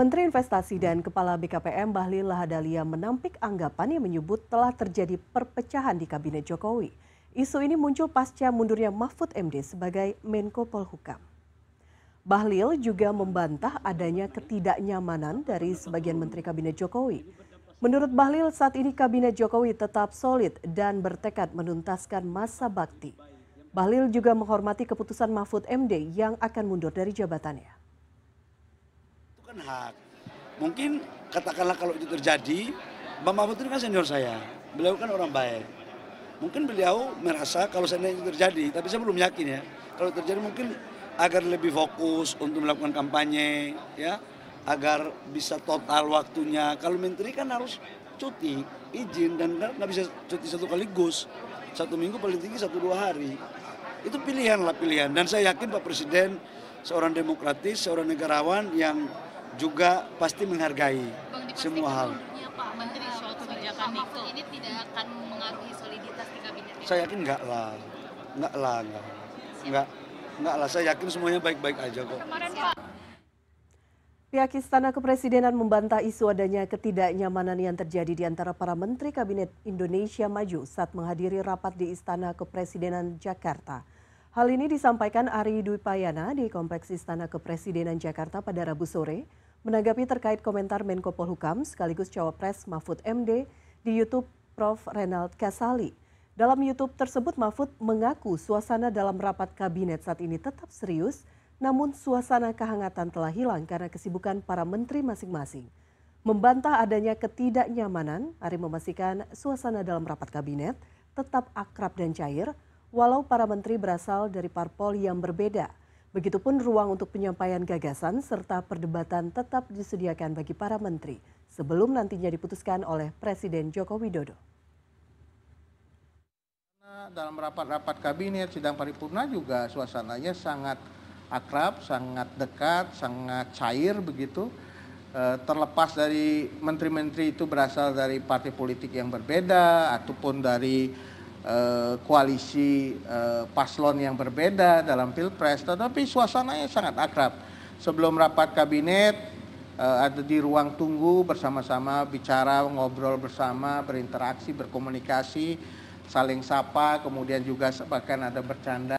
Menteri Investasi dan Kepala BKPM Bahlil Lahadalia menampik anggapan yang menyebut telah terjadi perpecahan di Kabinet Jokowi. Isu ini muncul pasca mundurnya Mahfud MD sebagai Menko Polhukam. Bahlil juga membantah adanya ketidaknyamanan dari sebagian Menteri Kabinet Jokowi. Menurut Bahlil, saat ini Kabinet Jokowi tetap solid dan bertekad menuntaskan masa bakti. Bahlil juga menghormati keputusan Mahfud MD yang akan mundur dari jabatannya. Itu kan hak. Mungkin katakanlah kalau itu terjadi, Bang Mahfud itu kan senior saya. Beliau kan orang baik. Mungkin beliau merasa kalau seandainya itu terjadi, tapi saya belum yakin ya. Kalau terjadi mungkin agar lebih fokus untuk melakukan kampanye, ya, agar bisa total waktunya. Kalau menteri kan harus cuti, izin dan nggak bisa cuti satu kaligus, satu minggu paling tinggi satu dua hari itu pilihan lah pilihan dan saya yakin Pak Presiden seorang demokratis, seorang negarawan yang juga pasti menghargai Bang, semua hal. Pak Menteri soal kebijakan itu ini tidak akan mengaruhi soliditas di kabinet. Saya yakin enggak lah, enggak lah, enggak, enggak, enggak lah. Saya yakin semuanya baik-baik aja kok. Kemarin Pak Pihak Istana Kepresidenan membantah isu adanya ketidaknyamanan yang terjadi di antara para Menteri Kabinet Indonesia Maju saat menghadiri rapat di Istana Kepresidenan Jakarta. Hal ini disampaikan Ari Dwi Payana di Kompleks Istana Kepresidenan Jakarta pada Rabu sore, menanggapi terkait komentar Menko Polhukam sekaligus Cawapres Mahfud MD di YouTube Prof. Renald Kasali. Dalam YouTube tersebut Mahfud mengaku suasana dalam rapat kabinet saat ini tetap serius, namun suasana kehangatan telah hilang karena kesibukan para menteri masing-masing. Membantah adanya ketidaknyamanan, Ari memastikan suasana dalam rapat kabinet tetap akrab dan cair, walau para menteri berasal dari parpol yang berbeda. Begitupun ruang untuk penyampaian gagasan serta perdebatan tetap disediakan bagi para menteri sebelum nantinya diputuskan oleh Presiden Joko Widodo. Dalam rapat-rapat kabinet, sidang paripurna juga suasananya sangat akrab, sangat dekat, sangat cair begitu. Terlepas dari menteri-menteri itu berasal dari partai politik yang berbeda ataupun dari koalisi paslon yang berbeda dalam pilpres, tetapi suasananya sangat akrab. Sebelum rapat kabinet ada di ruang tunggu bersama-sama bicara, ngobrol bersama, berinteraksi, berkomunikasi, saling sapa, kemudian juga bahkan ada bercanda.